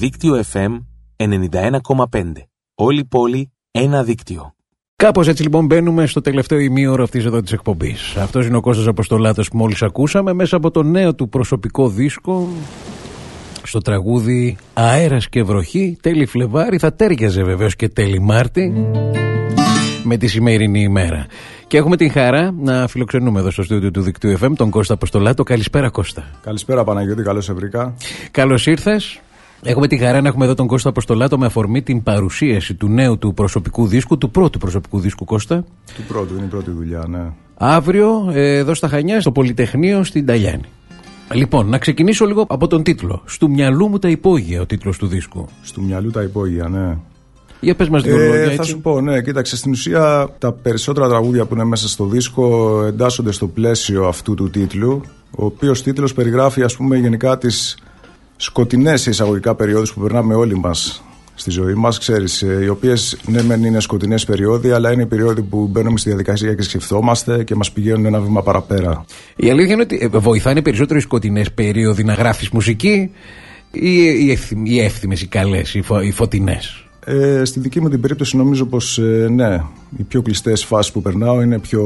Δίκτυο FM 91,5. Όλη η πόλη, ένα δίκτυο. Κάπως έτσι λοιπόν μπαίνουμε στο τελευταίο ημίωρο αυτής εδώ της εκπομπής. Αυτός είναι ο Κώστας Αποστολάτος που μόλις ακούσαμε μέσα από το νέο του προσωπικό δίσκο στο τραγούδι «Αέρας και βροχή» τέλη Φλεβάρι θα τέριαζε βεβαίως και τέλη Μάρτη με τη σημερινή ημέρα. Και έχουμε την χαρά να φιλοξενούμε εδώ στο στούντιο του δικτύου FM τον Κώστα Αποστολάτο. Καλησπέρα Κώστα. Καλησπέρα Παναγιώτη, καλώς σε βρήκα. Καλώς ήρθες. Έχουμε τη χαρά να έχουμε εδώ τον Κώστα Αποστολάτο με αφορμή την παρουσίαση του νέου του προσωπικού δίσκου, του πρώτου προσωπικού δίσκου Κώστα. Του πρώτου, είναι η πρώτη δουλειά, ναι. Αύριο ε, εδώ στα Χανιά, στο Πολυτεχνείο στην Ταλιάνη. Λοιπόν, να ξεκινήσω λίγο από τον τίτλο. Στου μυαλού μου τα υπόγεια, ο τίτλος του δίσκου. Στου μυαλού τα υπόγεια, ναι. Για πες μας δύο ε, λόγια, Θα έτσι. σου πω, ναι, κοίταξε. Στην ουσία, τα περισσότερα τραγούδια που είναι μέσα στο δίσκο εντάσσονται στο πλαίσιο αυτού του τίτλου. Ο οποίος τίτλος περιγράφει, ας πούμε, γενικά τις σκοτεινές εισαγωγικά περιόδους που περνάμε όλοι μας στη ζωή μας. Ξέρεις, οι οποίες ναι, μεν είναι σκοτεινές περιόδοι, αλλά είναι οι περιόδοι που μπαίνουμε στη διαδικασία και σκεφτόμαστε και μας πηγαίνουν ένα βήμα παραπέρα. Η αλήθεια είναι ότι ε, βοηθάνε περισσότερο οι σκοτεινές περίοδοι να γράφεις μουσική ή οι, εύθυ- οι εύθυμες, οι καλές, οι, φω, οι φωτεινές; Ε, στη δική μου την περίπτωση νομίζω πως ε, ναι, οι πιο κλειστές φάσεις που περνάω είναι πιο...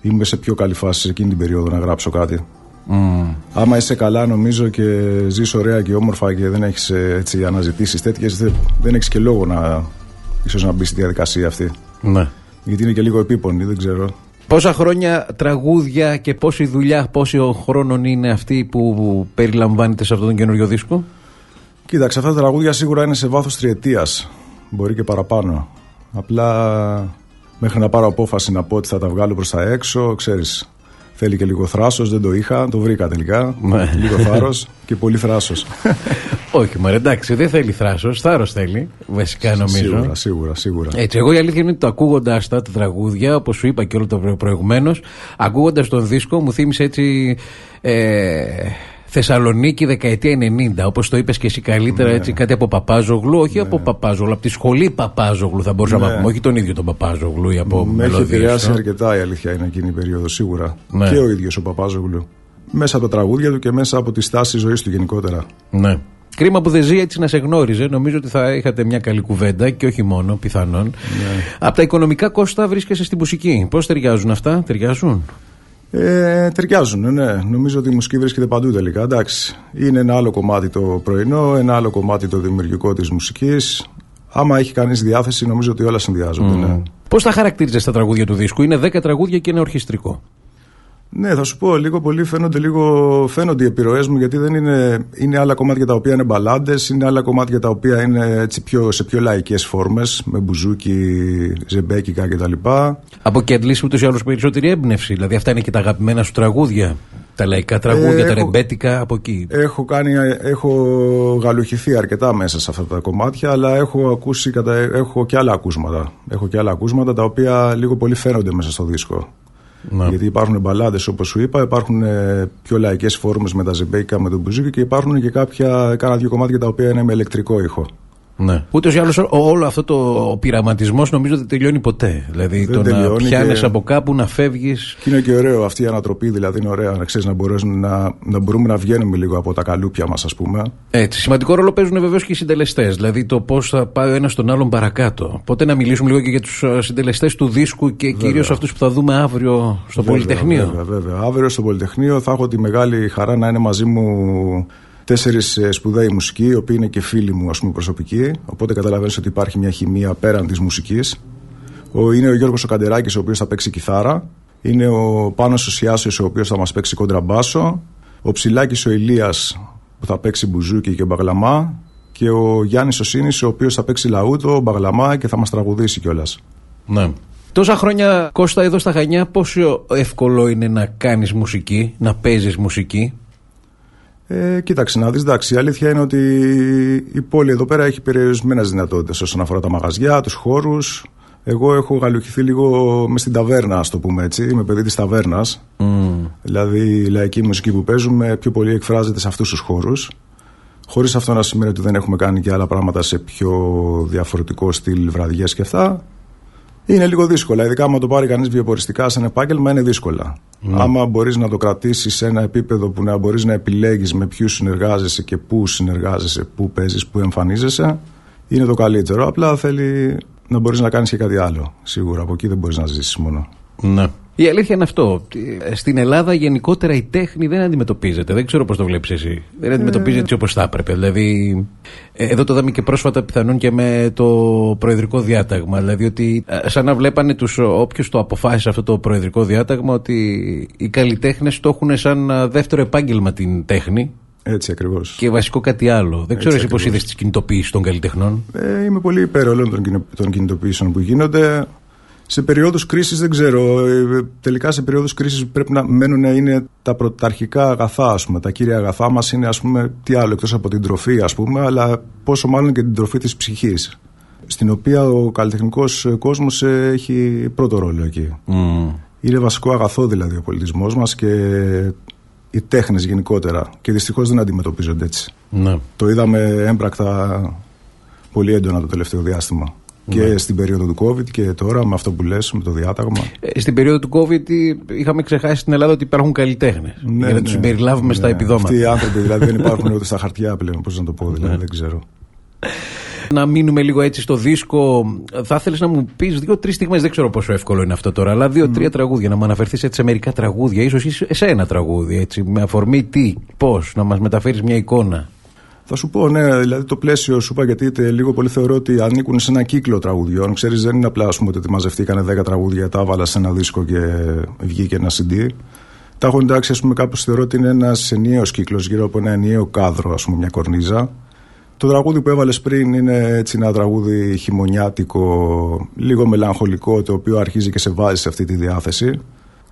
Είμαι σε πιο καλή φάση σε εκείνη την περίοδο να γράψω κάτι. Άμα είσαι καλά νομίζω και ζεις ωραία και όμορφα και δεν έχεις ε, έτσι αναζητήσεις τέτοιες δεν, δεν έχεις και λόγο να ίσως να μπεις στη διαδικασία αυτή. Ναι. Γιατί είναι και λίγο επίπονη, δεν ξέρω. Πόσα χρόνια τραγούδια και πόση δουλειά, πόσο χρόνων είναι αυτή που περιλαμβάνεται σε αυτόν τον καινούριο δίσκο; Κοίταξε, αυτά τα τραγούδια σίγουρα είναι σε βάθος τριετίας. Μπορεί και παραπάνω. Απλά μέχρι να πάρω απόφαση να πω ότι θα τα βγάλω προς τα έξω, ξέρεις, θέλει και λίγο θράσος, δεν το είχα, το βρήκα τελικά. Ναι. λίγο θάρρος και πολύ θράσος. Όχι, μα εντάξει, δεν θέλει θράσος, θάρρος θέλει. Βασικά νομίζω. σίγουρα, σίγουρα, σίγουρα. Έτσι, εγώ η αλήθεια είναι ότι το ακούγοντας τα, τα τραγούδια, όπως σου είπα και όλο το προηγουμένως, ακούγοντας τον δίσκο, μου θύμισε έτσι. Ε, Θεσσαλονίκη δεκαετία 90, όπως το είπες και εσύ καλύτερα, Ναι. έτσι κάτι από Παπάζογλου. Όχι από Παπάζογλου, από τη σχολή Παπάζογλου θα μπορούσαμε Ναι. να πούμε. Όχι τον ίδιο τον Παπάζογλου ή από Με έχει μελωδίες, επηρεάσει ε. αρκετά η αλήθεια είναι εκείνη η περίοδο, σίγουρα. Ναι. Και ο ίδιος ο Παπάζογλου. Μέσα από τα τραγούδια του και μέσα από τη στάση ζωής του γενικότερα. Ναι. Κρίμα που δεν ζει έτσι να σε γνώριζε. Νομίζω ότι θα είχατε μια καλή κουβέντα και όχι μόνο, πιθανόν. Από τα οικονομικά κόστα βρίσκεσαι στην μουσική. Πώς ταιριάζουν αυτά, ταιριάζουν; Ε, ταιριάζουν, ναι. Νομίζω ότι η μουσική βρίσκεται παντού τελικά. Εντάξει. Είναι ένα άλλο κομμάτι το πρωινό, ένα άλλο κομμάτι το δημιουργικό της μουσικής. Άμα έχει κανείς διάθεση, νομίζω ότι όλα συνδυάζονται. Ναι. Πώς τα χαρακτήριζε τα τραγούδια του δίσκου, Είναι 10 τραγούδια και είναι ορχιστρικό. Ναι, θα σου πω λίγο πολύ φαίνονται, λίγο, φαίνονται οι επιρροές μου γιατί δεν είναι, είναι άλλα κομμάτια τα οποία είναι μπαλάντες, είναι άλλα κομμάτια τα οποία είναι έτσι πιο, σε πιο λαϊκές φόρμες, με μπουζούκι, ζεμπέκικα κτλ. Από εκεί αντλήσει ούτως ή άλλως περισσότερη έμπνευση. Δηλαδή αυτά είναι και τα αγαπημένα σου τραγούδια. Τα λαϊκά τραγούδια, Ε, τα έχω- ρεμπέτικα από εκεί. Έχω, κάνει, έχω γαλουχηθεί αρκετά μέσα σε αυτά τα κομμάτια, αλλά έχω, ακούσει, κατα... έχω και άλλα ακούσματα. Έχω και άλλα ακούσματα τα οποία λίγο πολύ φαίνονται μέσα στο δίσκο. Να. Γιατί υπάρχουν μπαλάντε, όπως σου είπα, υπάρχουν ε, πιο λαϊκές φόρμες με τα ζεμπέικα, με τον μπουζούκι και υπάρχουν και κάποια, κάνα δύο κομμάτια τα οποία είναι με ηλεκτρικό ήχο. Ναι. Ούτως ή άλλως όλο αυτό το ο πειραματισμός νομίζω δεν τελειώνει ποτέ. Δηλαδή Δεν το να τελειώνει πιάνεις και- από κάπου, να φεύγεις. Και είναι και ωραίο αυτή η ανατροπή, δηλαδή είναι ωραία να ξέρεις να, μπορέσουν να, να μπορούμε να βγαίνουμε λίγο από τα καλούπια μας, ας πούμε. Έτσι. Σημαντικό ρόλο παίζουν βεβαίως και οι συντελεστές. Δηλαδή το πώς θα πάει ο ένας τον άλλον παρακάτω. Οπότε να μιλήσουμε λίγο και για τους συντελεστές του δίσκου και κυρίως αυτούς που θα δούμε αύριο στο Βέβαια, Πολυτεχνείο. Βέβαια, βέβαια. Αύριο στο Πολυτεχνείο θα έχω τη μεγάλη χαρά να είναι μαζί μου τέσσερις σπουδαίοι μουσικοί, οι οποίοι είναι και φίλοι μου ας πούμε, προσωπικοί. Οπότε καταλαβαίνεις ότι υπάρχει μια χημεία πέραν της μουσικής. Είναι ο Γιώργος ο Καντεράκης, ο οποίος θα παίξει κιθάρα. Είναι ο Πάνος ο Σιάσιος, ο οποίος θα μας παίξει κοντραμπάσο. Ο Ψηλάκης ο Ηλίας που θα παίξει μπουζούκι και μπαγλαμά. Και ο Γιάννης ο Σίνης, ο οποίος θα παίξει λαούτο, μπαγλαμά και θα μας τραγουδήσει κιόλας. Ναι. Τόσα χρόνια Κώστα εδώ στα Χανιά, πόσο εύκολο είναι να κάνεις μουσική, να παίζεις μουσική; Ε, κοίταξε να δεις, εντάξει, η αλήθεια είναι ότι η πόλη εδώ πέρα έχει περιορισμένες δυνατότητες όσον αφορά τα μαγαζιά, τους χώρους. Εγώ έχω γαλουχηθεί λίγο με στην ταβέρνα, ας το πούμε έτσι. Είμαι παιδί της ταβέρνας. Δηλαδή η λαϊκή μουσική που παίζουμε πιο πολύ εκφράζεται σε αυτούς τους χώρους. Χωρίς αυτό να σημαίνει ότι δεν έχουμε κάνει και άλλα πράγματα σε πιο διαφορετικό στυλ βραδιές και αυτά. Είναι λίγο δύσκολα. Ειδικά άμα το πάρει κανείς βιοποριστικά σαν επάγγελμα, είναι δύσκολα. Ναι. Άμα μπορείς να το κρατήσεις σε ένα επίπεδο που να μπορείς να επιλέγεις με ποιους συνεργάζεσαι και πού συνεργάζεσαι, πού παίζεις, πού εμφανίζεσαι, είναι το καλύτερο. Απλά θέλει να μπορείς να κάνεις και κάτι άλλο. Σίγουρα από εκεί δεν μπορείς να ζήσεις μόνο. Ναι. Η αλήθεια είναι αυτό. Στην Ελλάδα γενικότερα η τέχνη δεν αντιμετωπίζεται. Δεν ξέρω πώς το βλέπεις εσύ. Δεν αντιμετωπίζεται έτσι όπως θα έπρεπε. Δηλαδή, ε, εδώ το είδαμε και πρόσφατα πιθανόν και με το προεδρικό διάταγμα. Δηλαδή, ότι ε, σαν να βλέπανε τους όποιου το αποφάσισε αυτό το προεδρικό διάταγμα, ότι οι καλλιτέχνες το έχουν σαν ε, δεύτερο επάγγελμα την τέχνη. Έτσι ακριβώς. Και βασικό κάτι άλλο. Δεν ξέρω εσύ πώς είδες τις κινητοποιήσεις των καλλιτεχνών. Ε, είμαι πολύ υπέρ όλων των κινητοποιήσεων που γίνονται. Σε περίοδους κρίσης δεν ξέρω. Ε, τελικά σε περίοδους κρίσης πρέπει να μένουν να είναι τα πρωταρχικά αγαθά, ας πούμε. Τα κύρια αγαθά μας είναι, ας πούμε, τι άλλο εκτός από την τροφή, ας πούμε, αλλά πόσο μάλλον και την τροφή της ψυχής. Στην οποία ο καλλιτεχνικός κόσμος έχει πρώτο ρόλο εκεί. Mm. Είναι βασικό αγαθό δηλαδή ο πολιτισμός μας και οι τέχνες γενικότερα. Και δυστυχώς δεν αντιμετωπίζονται έτσι. Ναι. Το είδαμε έμπρακτα πολύ έντονα το τελευταίο διάστημα. Και ναι. στην περίοδο του COVID και τώρα με αυτό που λες, με το διάταγμα. Ε, στην περίοδο του COVID είχαμε ξεχάσει στην Ελλάδα ότι υπάρχουν καλλιτέχνες. Ναι, για να ναι, τους συμπεριλάβουμε ναι, στα επιδόματα. Αυτοί οι άνθρωποι δηλαδή δεν υπάρχουν ούτε στα χαρτιά πλέον, πώς να το πω, δηλαδή, δεν ξέρω. Να μείνουμε λίγο έτσι στο δίσκο. Θα ήθελε να μου πεις δύο-τρει στιγμές, δεν ξέρω πόσο εύκολο είναι αυτό τώρα, αλλά δύο-τρία τραγούδια. Να μου αναφερθείς έτσι σε μερικά τραγούδια, ίσως σε ένα τραγούδι, έτσι, με αφορμή τι, πώς, να μας μεταφέρεις μια εικόνα. Θα σου πω, ναι, δηλαδή το πλαίσιο σου είπα γιατί λίγο πολύ θεωρώ ότι ανήκουν σε ένα κύκλο τραγουδιών. Ξέρεις, δεν είναι απλά πούμε, ότι μαζευτήκανε 10 τραγούδια, τα έβαλα σε ένα δίσκο και βγήκε ένα CD. Τα έχω εντάξει, ας πούμε, κάπως θεωρώ ότι είναι ένας ενιαίος κύκλος γύρω από ένα ενιαίο κάδρο, ας πούμε, μια κορνίζα. Το τραγούδι που έβαλες πριν είναι έτσι ένα τραγούδι χειμωνιάτικο, λίγο μελαγχολικό, το οποίο αρχίζει και σε βάζει σε αυτή τη διάθεση.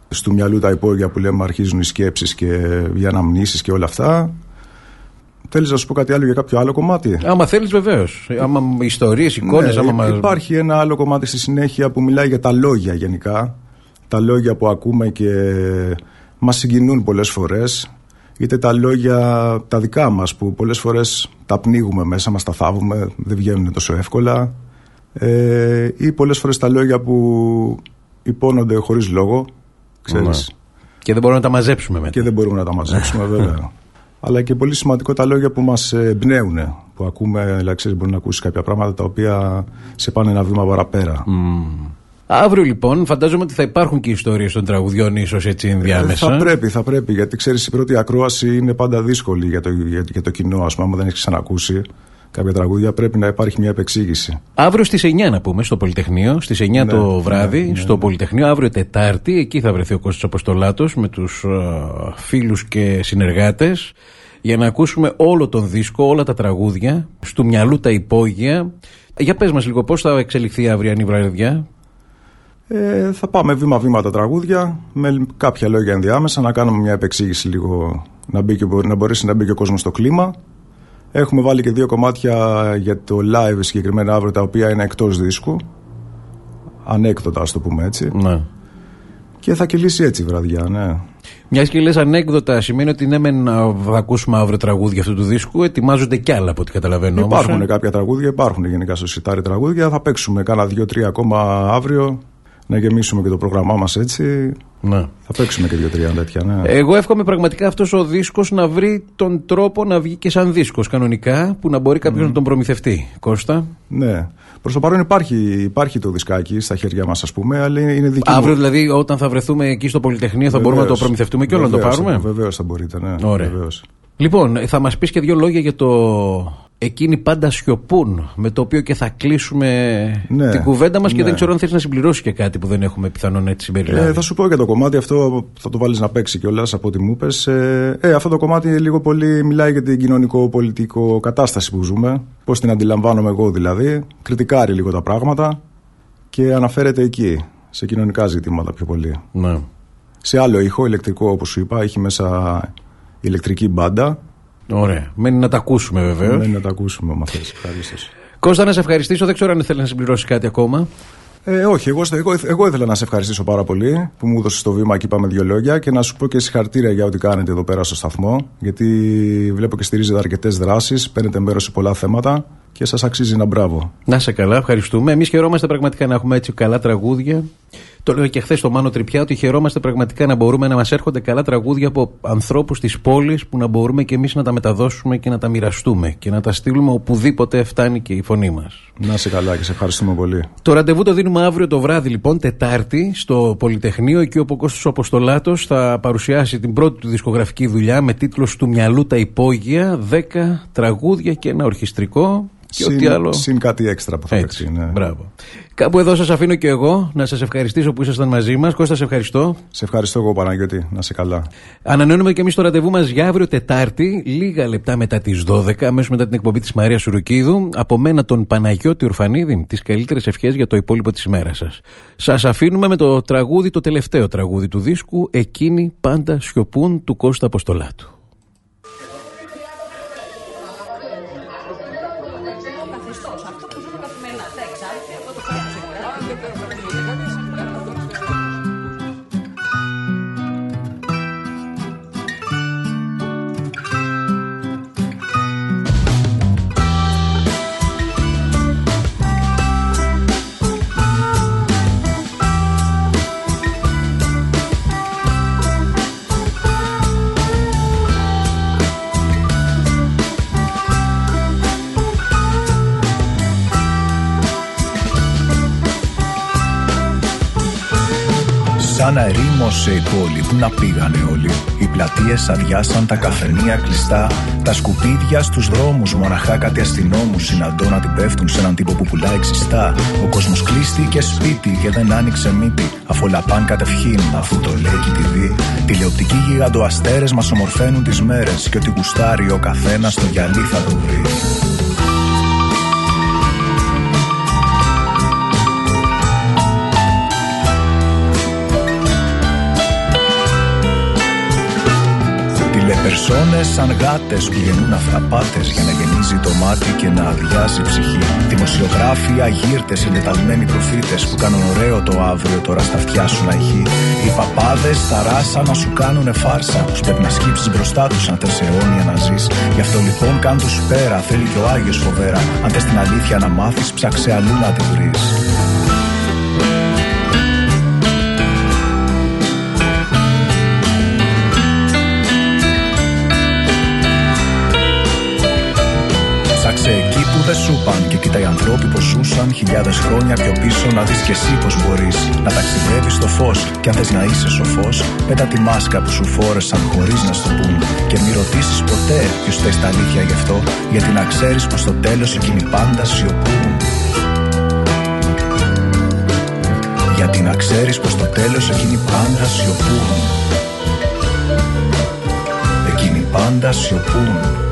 Στου μυαλού τα υπόγεια που λέμε αρχίζουν οι σκέψεις και οι αναμνήσεις και όλα αυτά. Θέλεις να σου πω κάτι άλλο για κάποιο άλλο κομμάτι; Άμα θέλεις, βεβαίως. Άμα ιστορίες, εικόνες. Ναι, άμα... Υπάρχει ένα άλλο κομμάτι στη συνέχεια που μιλάει για τα λόγια γενικά. Τα λόγια που ακούμε και μας συγκινούν πολλές φορές. Είτε τα λόγια τα δικά μας που πολλές φορές τα πνίγουμε μέσα μας, τα θάβουμε, δεν βγαίνουν τόσο εύκολα. Ε, ή πολλές φορές τα λόγια που υπόνονται χωρίς λόγο. Ξέρεις. Ναι. Και δεν μπορούμε να τα μαζέψουμε μετά. Και δεν μπορούμε να τα μαζέψουμε, βέβαια αλλά και πολύ σημαντικό τα λόγια που μας εμπνέουν. Που ακούμε, δηλαδή, ξέρεις, μπορεί να ακούσεις κάποια πράγματα τα οποία σε πάνε ένα βήμα παραπέρα. Mm. Αύριο λοιπόν, φαντάζομαι ότι θα υπάρχουν και ιστορίες των τραγουδιών, ίσως έτσι ενδιάμεσα. Ε, θα πρέπει, θα πρέπει. Γιατί ξέρεις, η πρώτη ακρόαση είναι πάντα δύσκολη για το, για, για το κοινό. Α πούμε, αν δεν έχεις ξανακούσει κάποια τραγούδια, πρέπει να υπάρχει μια επεξήγηση. Αύριο στις 9 να πούμε, στο Πολυτεχνείο, στις 9 ναι, το βράδυ, ναι, στο ναι. Πολυτεχνείο, αύριο Τετάρτη, εκεί θα βρεθεί ο Κώστας Αποστολάτος με τους uh, φίλους και συνεργάτες για να ακούσουμε όλο τον δίσκο, όλα τα τραγούδια, στου μυαλού τα υπόγεια. Για πες μας λίγο πώς θα εξελιχθεί η αυριανή βραδιά; Ε, θα πάμε βήμα-βήμα τα τραγούδια με κάποια λόγια ενδιάμεσα να κάνουμε μια επεξήγηση λίγο να, μπει και, να μπορέσει να μπει και ο κόσμος στο κλίμα Έχουμε βάλει και δύο κομμάτια για το live συγκεκριμένα αύριο τα οποία είναι εκτός δίσκου ανέκδοτα ας το πούμε έτσι ναι. και θα κυλήσει έτσι η βραδιά ναι. Μιας και λες ανέκδοτα, σημαίνει ότι ναι, μεν θα ακούσουμε αύριο τραγούδια αυτού του δίσκου, ετοιμάζονται κι άλλα από ό,τι καταλαβαίνω. Υπάρχουν όμως, ε; κάποια τραγούδια, υπάρχουν γενικά στο σιτάρι τραγούδια. Θα παίξουμε κάνα δύο-τρία ακόμα αύριο να γεμίσουμε και το πρόγραμμά μας έτσι. Ναι. Θα παίξουμε και δύο-τρία τέτοια. Ναι. Εγώ εύχομαι πραγματικά αυτός ο δίσκος να βρει τον τρόπο να βγει και σαν δίσκος κανονικά, που να μπορεί κάποιος να τον προμηθευτεί. Κώστα; Ναι. Προς το παρόν υπάρχει, υπάρχει το δισκάκι στα χέρια μας, ας πούμε, αλλά είναι δική Αύριο, δηλαδή, όταν θα βρεθούμε εκεί στο Πολυτεχνείο, θα μπορούμε να το προμηθευτούμε και όλο να το πάρουμε; Βεβαίως θα μπορείτε, ναι. Ωραία. Λοιπόν, θα μας πεις και δύο λόγια για το εκείνοι πάντα σιωπούν, με το οποίο και θα κλείσουμε ναι, την κουβέντα μας ναι. και δεν ξέρω αν θέλει να συμπληρώσει και κάτι που δεν έχουμε πιθανόν έτσι συμπεριλάβει. Ε, θα σου πω για το κομμάτι αυτό, θα το βάλεις να παίξει κιόλας από ό,τι μου είπες. Ε, ε, αυτό το κομμάτι λίγο πολύ μιλάει για την κοινωνικό-πολιτικό κατάσταση που ζούμε, πώς την αντιλαμβάνομαι εγώ δηλαδή. Κριτικάρει λίγο τα πράγματα και αναφέρεται εκεί, σε κοινωνικά ζητήματα πιο πολύ. Ναι. Σε άλλο ήχο, ηλεκτρικό όπως σου είπα, έχει μέσα ηλεκτρική μπάντα Ωραία. Μένει να τα ακούσουμε βεβαίως. Μένει να τα ακούσουμε, μα θε. Ευχαρίστω. Κώστα, να σε ευχαριστήσω. Δεν ξέρω αν θέλει να συμπληρώσει κάτι ακόμα. Ε, όχι, εγώ, εγώ, εγώ ήθελα να σε ευχαριστήσω πάρα πολύ που μου έδωσες το βήμα και είπαμε δύο λόγια και να σου πω και συγχαρητήρια για ό,τι κάνετε εδώ πέρα στο σταθμό. Γιατί βλέπω και στηρίζετε αρκετές δράσεις, παίρνετε μέρος σε πολλά θέματα και σας αξίζει ένα μπράβο. Να σε καλά, ευχαριστούμε. Εμείς χαιρόμαστε πραγματικά να έχουμε έτσι καλά τραγούδια. Το λέω και χθες στο Μάνο Τριπιά ότι χαιρόμαστε πραγματικά να μπορούμε να μας έρχονται καλά τραγούδια από ανθρώπους της πόλης που να μπορούμε και εμείς να τα μεταδώσουμε και να τα μοιραστούμε και να τα στείλουμε οπουδήποτε φτάνει και η φωνή μας. Να σε καλά και σε ευχαριστούμε πολύ. Το ραντεβού το δίνουμε αύριο το βράδυ λοιπόν, Τετάρτη, στο Πολυτεχνείο. Εκεί ο Κώστας Αποστολάτος θα παρουσιάσει την πρώτη του δισκογραφική δουλειά με τίτλος «Του μυαλού τα υπόγεια», 10 τραγούδια και ένα ορχιστρικό και συν, ό,τι άλλο. Συν κάτι έξτρα που θα Έτσι, παίξει. Ναι. Μπράβο. Κάπου εδώ σας αφήνω και εγώ να σας ευχαριστήσω που ήσασταν μαζί μας. Κώστα, σε ευχαριστώ. Σε ευχαριστώ εγώ Παναγιώτη, να σε καλά. Ανανεώνουμε και εμείς το ραντεβού μας για αύριο Τετάρτη, λίγα λεπτά μετά τις 12, αμέσως μετά την εκπομπή της Μαρίας Σουρουκίδου. Από μένα τον Παναγιώτη Ορφανίδη, τις καλύτερες ευχές για το υπόλοιπο της ημέρας σας. Σας αφήνουμε με το τραγούδι, το τελευταίο τραγούδι του δίσκου, Εκείνοι πάντα σιωπούν του Κώστα Αποστολάτου. Σαν ερήμωσε η πόλη που να πήγανε όλοι. Οι πλατείες αδειάσαν, τα καφενεία κλειστά. Τα σκουπίδια στους δρόμους, μοναχά κάτι αστυνόμους συναντώ να την πέφτουν σε έναν τύπο που πουλάει ξιστά. Ο κόσμος κλείστηκε σπίτι και δεν άνοιξε μύτη. Αφού όλα πάνε κατευχήν, αφού το λέει και τη δει. Τηλεοπτικοί γιγαντοαστέρες μας ομορφαίνουν τις μέρες. Και ότι γουστάρει ο καθένας στο γυαλί θα το βρει. Περσόνες σαν γάτες που γεννούν αυταπάτες για να γεννίζει το μάτι και να αδειάζει η ψυχή. Δημοσιογράφοι, αγύρτες, συντεταλμένοι προφήτες που κάνουν ωραίο το αύριο τώρα στα αυτιά σου να έχει. Οι παπάδες στα ράσα να σου κάνουν φάρσα. Τους πρέπει να σκύψεις μπροστά τους αν θες αιώνια να ζεις. Γι' αυτό λοιπόν κάν τους πέρα, θέλει και ο Άγιος φοβέρα. Αν θες την αλήθεια να μάθεις, ψάξε αλλού να τη βρεις. Που δεν σου παν και κοίτα οι ανθρώποι πως ζούσαν χιλιάδες χρόνια πιο πίσω να δεις και εσύ πως μπορείς να ταξιδεύεις στο φως. Και αν θες να είσαι σοφός πέτα τη μάσκα που σου φόρεσαν χωρίς να στο πούν. Και μη ρωτήσεις ποτέ ποιος θες τα αλήθεια γι' αυτό γιατί να ξέρεις πως στο τέλος εκείνοι πάντα σιωπούν. Γιατί να ξέρεις πως στο τέλος εκείνοι πάντα σιωπούν. Εκείνοι πάντα σιωπούν